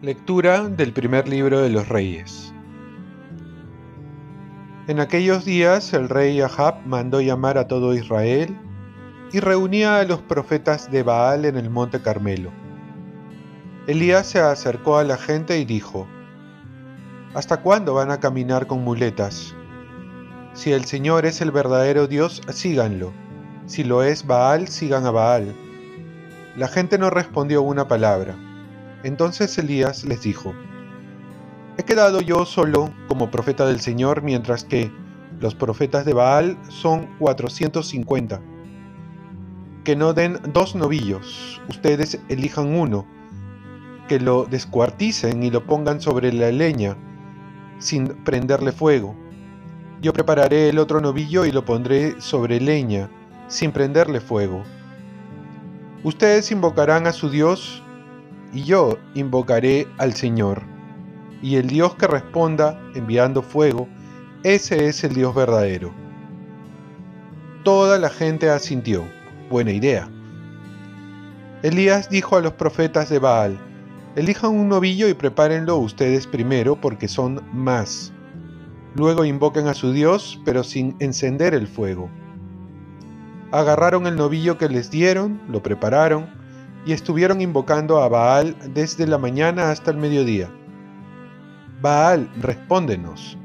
Lectura del primer libro de los reyes. En aquellos días el rey Ahab mandó llamar a todo Israel y reunía a los profetas de Baal en el monte Carmelo. Elías se acercó a la gente y dijo, ¿Hasta cuándo van a caminar con muletas? Si el Señor es el verdadero Dios, síganlo. Si lo es Baal, sigan a Baal. La gente no respondió una palabra. Entonces Elías les dijo, He quedado yo solo como profeta del Señor, mientras que los profetas de Baal son 450. Que no den dos novillos, ustedes elijan uno, que lo descuarticen y lo pongan sobre la leña, sin prenderle fuego. Yo prepararé el otro novillo y lo pondré sobre leña, sin prenderle fuego. Ustedes invocarán a su Dios y yo invocaré al Señor. Y el Dios que responda enviando fuego, ese es el Dios verdadero. Toda la gente asintió. Buena idea. Elías dijo a los profetas de Baal, elijan un novillo y prepárenlo ustedes primero porque son más. Luego invoquen a su Dios, pero sin encender el fuego. Agarraron el novillo que les dieron, lo prepararon, y estuvieron invocando a Baal desde la mañana hasta el mediodía. Baal, respóndenos.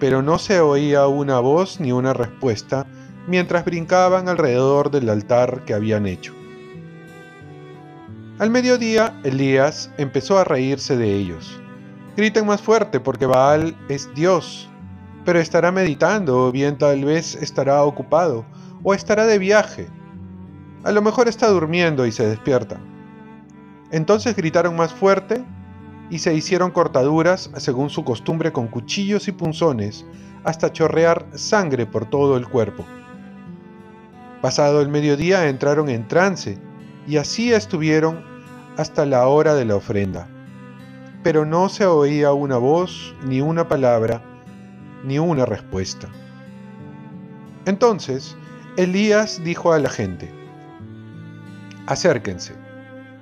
Pero no se oía una voz ni una respuesta mientras brincaban alrededor del altar que habían hecho. Al mediodía, Elías empezó a reírse de ellos. Griten más fuerte porque Baal es Dios, pero estará meditando o bien tal vez estará ocupado o estará de viaje a lo mejor está durmiendo y se despierta. Entonces gritaron más fuerte y se hicieron cortaduras según su costumbre con cuchillos y punzones hasta chorrear sangre por todo el cuerpo. Pasado el mediodía entraron en trance y así estuvieron hasta la hora de la ofrenda. Pero no se oía una voz, ni una palabra, ni una respuesta. Entonces Elías dijo a la gente, acérquense.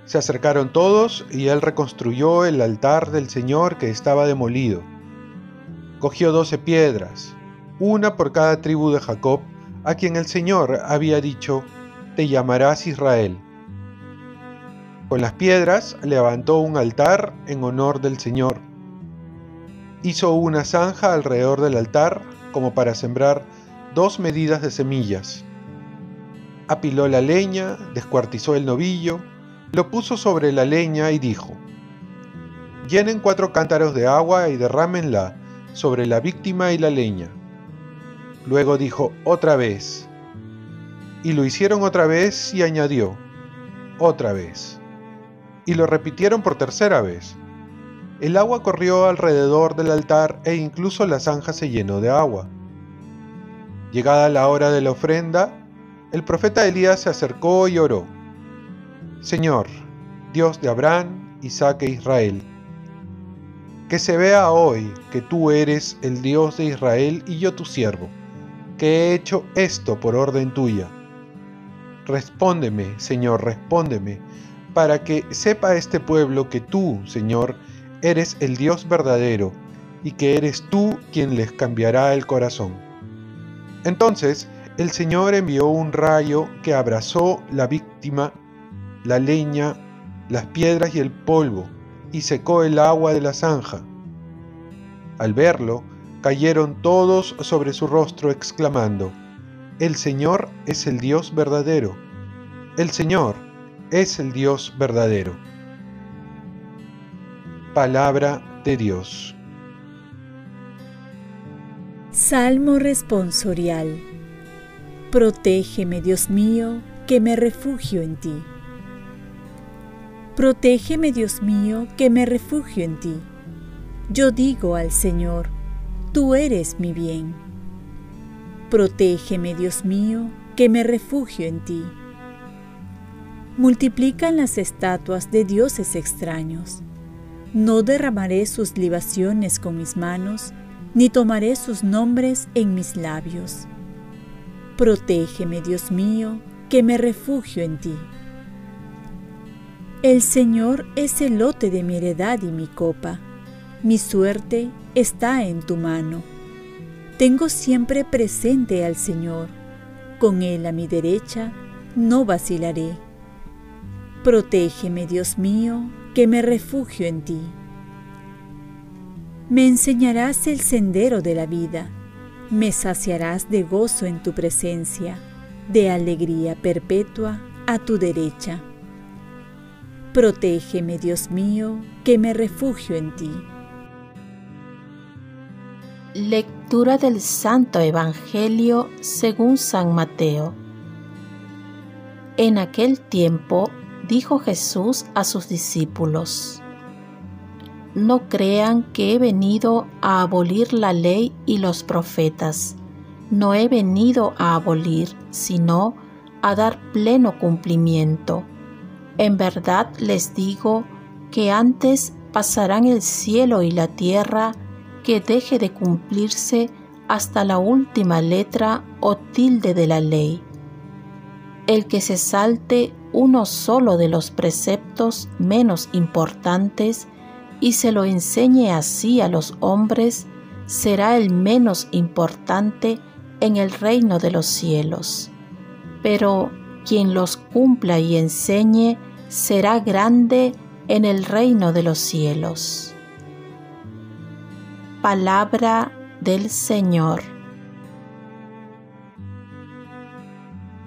Se acercaron todos y él reconstruyó el altar del Señor que estaba demolido. Cogió doce piedras, una por cada tribu de Jacob, a quien el Señor había dicho, te llamarás Israel. Con las piedras levantó un altar en honor del Señor. Hizo una zanja alrededor del altar como para sembrar dos medidas de semillas apiló la leña, descuartizó el novillo, lo puso sobre la leña y dijo, llenen cuatro cántaros de agua y derrámenla sobre la víctima y la leña. Luego dijo otra vez, y lo hicieron otra vez y añadió, otra vez. Y lo repitieron por tercera vez. El agua corrió alrededor del altar e incluso la zanja se llenó de agua. Llegada la hora de la ofrenda, el profeta Elías se acercó y oró. Señor, Dios de Abraham, Isaac e Israel, que se vea hoy que tú eres el Dios de Israel y yo tu siervo, que he hecho esto por orden tuya. Respóndeme, Señor, respóndeme, para que sepa este pueblo que tú, Señor, eres el Dios verdadero y que eres tú quien les cambiará el corazón. Entonces el Señor envió un rayo que abrazó la víctima, la leña, las piedras y el polvo, y secó el agua de la zanja. Al verlo, cayeron todos sobre su rostro exclamando, El Señor es el Dios verdadero, el Señor es el Dios verdadero. Palabra de Dios. Salmo responsorial Protégeme, Dios mío, que me refugio en ti. Protégeme, Dios mío, que me refugio en ti. Yo digo al Señor, tú eres mi bien. Protégeme, Dios mío, que me refugio en ti. Multiplican las estatuas de dioses extraños. No derramaré sus libaciones con mis manos, ni tomaré sus nombres en mis labios. Protégeme, Dios mío, que me refugio en ti. El Señor es el lote de mi heredad y mi copa. Mi suerte está en tu mano. Tengo siempre presente al Señor. Con Él a mi derecha no vacilaré. Protégeme, Dios mío, que me refugio en ti. Me enseñarás el sendero de la vida, me saciarás de gozo en tu presencia, de alegría perpetua a tu derecha. Protégeme, Dios mío, que me refugio en ti. Lectura del Santo Evangelio según San Mateo. En aquel tiempo dijo Jesús a sus discípulos, no crean que he venido a abolir la ley y los profetas. No he venido a abolir, sino a dar pleno cumplimiento. En verdad les digo que antes pasarán el cielo y la tierra que deje de cumplirse hasta la última letra o tilde de la ley. El que se salte uno solo de los preceptos menos importantes y se lo enseñe así a los hombres, será el menos importante en el reino de los cielos. Pero quien los cumpla y enseñe será grande en el reino de los cielos. Palabra del Señor.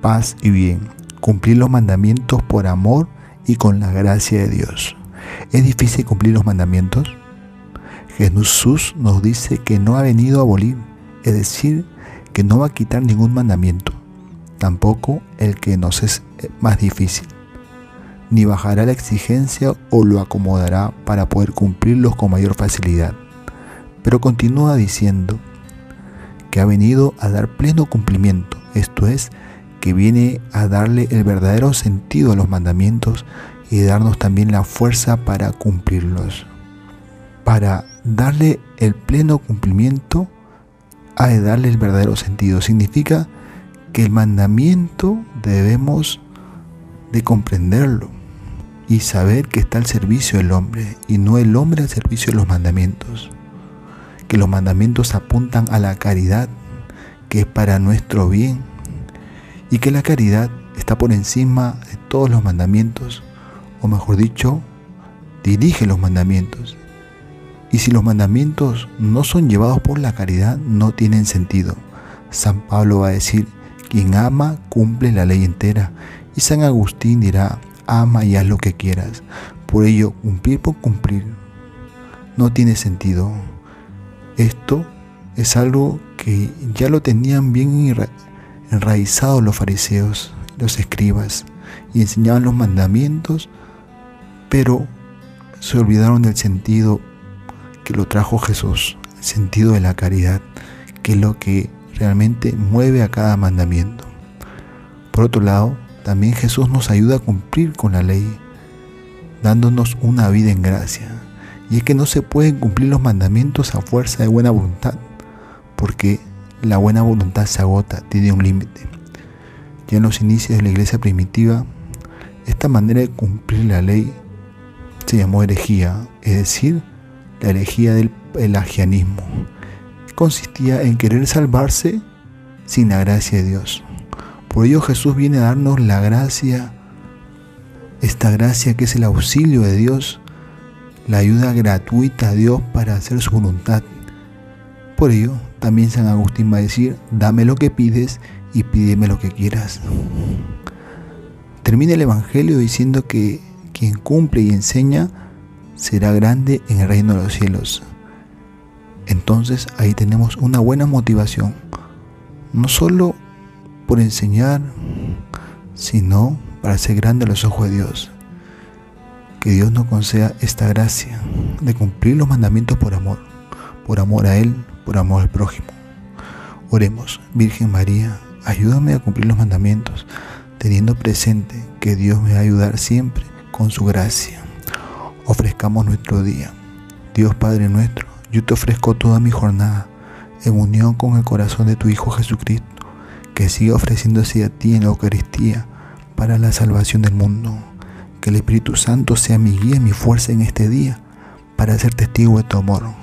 Paz y bien. Cumplir los mandamientos por amor y con la gracia de Dios. ¿Es difícil cumplir los mandamientos? Jesús nos dice que no ha venido a abolir, es decir, que no va a quitar ningún mandamiento, tampoco el que nos es más difícil, ni bajará la exigencia o lo acomodará para poder cumplirlos con mayor facilidad. Pero continúa diciendo que ha venido a dar pleno cumplimiento, esto es, que viene a darle el verdadero sentido a los mandamientos y darnos también la fuerza para cumplirlos. Para darle el pleno cumplimiento, ha de darle el verdadero sentido. Significa que el mandamiento debemos de comprenderlo y saber que está al servicio del hombre y no el hombre al servicio de los mandamientos. Que los mandamientos apuntan a la caridad, que es para nuestro bien, y que la caridad está por encima de todos los mandamientos o mejor dicho, dirige los mandamientos. Y si los mandamientos no son llevados por la caridad, no tienen sentido. San Pablo va a decir, quien ama cumple la ley entera. Y San Agustín dirá, ama y haz lo que quieras. Por ello, cumplir por cumplir no tiene sentido. Esto es algo que ya lo tenían bien enraizado los fariseos, los escribas, y enseñaban los mandamientos pero se olvidaron del sentido que lo trajo Jesús, el sentido de la caridad, que es lo que realmente mueve a cada mandamiento. Por otro lado, también Jesús nos ayuda a cumplir con la ley, dándonos una vida en gracia. Y es que no se pueden cumplir los mandamientos a fuerza de buena voluntad, porque la buena voluntad se agota, tiene un límite. Ya en los inicios de la iglesia primitiva, esta manera de cumplir la ley se llamó herejía, es decir, la herejía del pelagianismo. Consistía en querer salvarse sin la gracia de Dios. Por ello Jesús viene a darnos la gracia, esta gracia que es el auxilio de Dios, la ayuda gratuita a Dios para hacer su voluntad. Por ello, también San Agustín va a decir, dame lo que pides y pídeme lo que quieras. Termina el Evangelio diciendo que quien cumple y enseña será grande en el reino de los cielos. Entonces ahí tenemos una buena motivación, no solo por enseñar, sino para ser grande a los ojos de Dios. Que Dios nos conceda esta gracia de cumplir los mandamientos por amor, por amor a Él, por amor al prójimo. Oremos, Virgen María, ayúdame a cumplir los mandamientos, teniendo presente que Dios me va a ayudar siempre con su gracia. Ofrezcamos nuestro día. Dios Padre nuestro, yo te ofrezco toda mi jornada en unión con el corazón de tu Hijo Jesucristo, que sigue ofreciéndose a ti en la Eucaristía para la salvación del mundo. Que el Espíritu Santo sea mi guía y mi fuerza en este día para ser testigo de tu amor.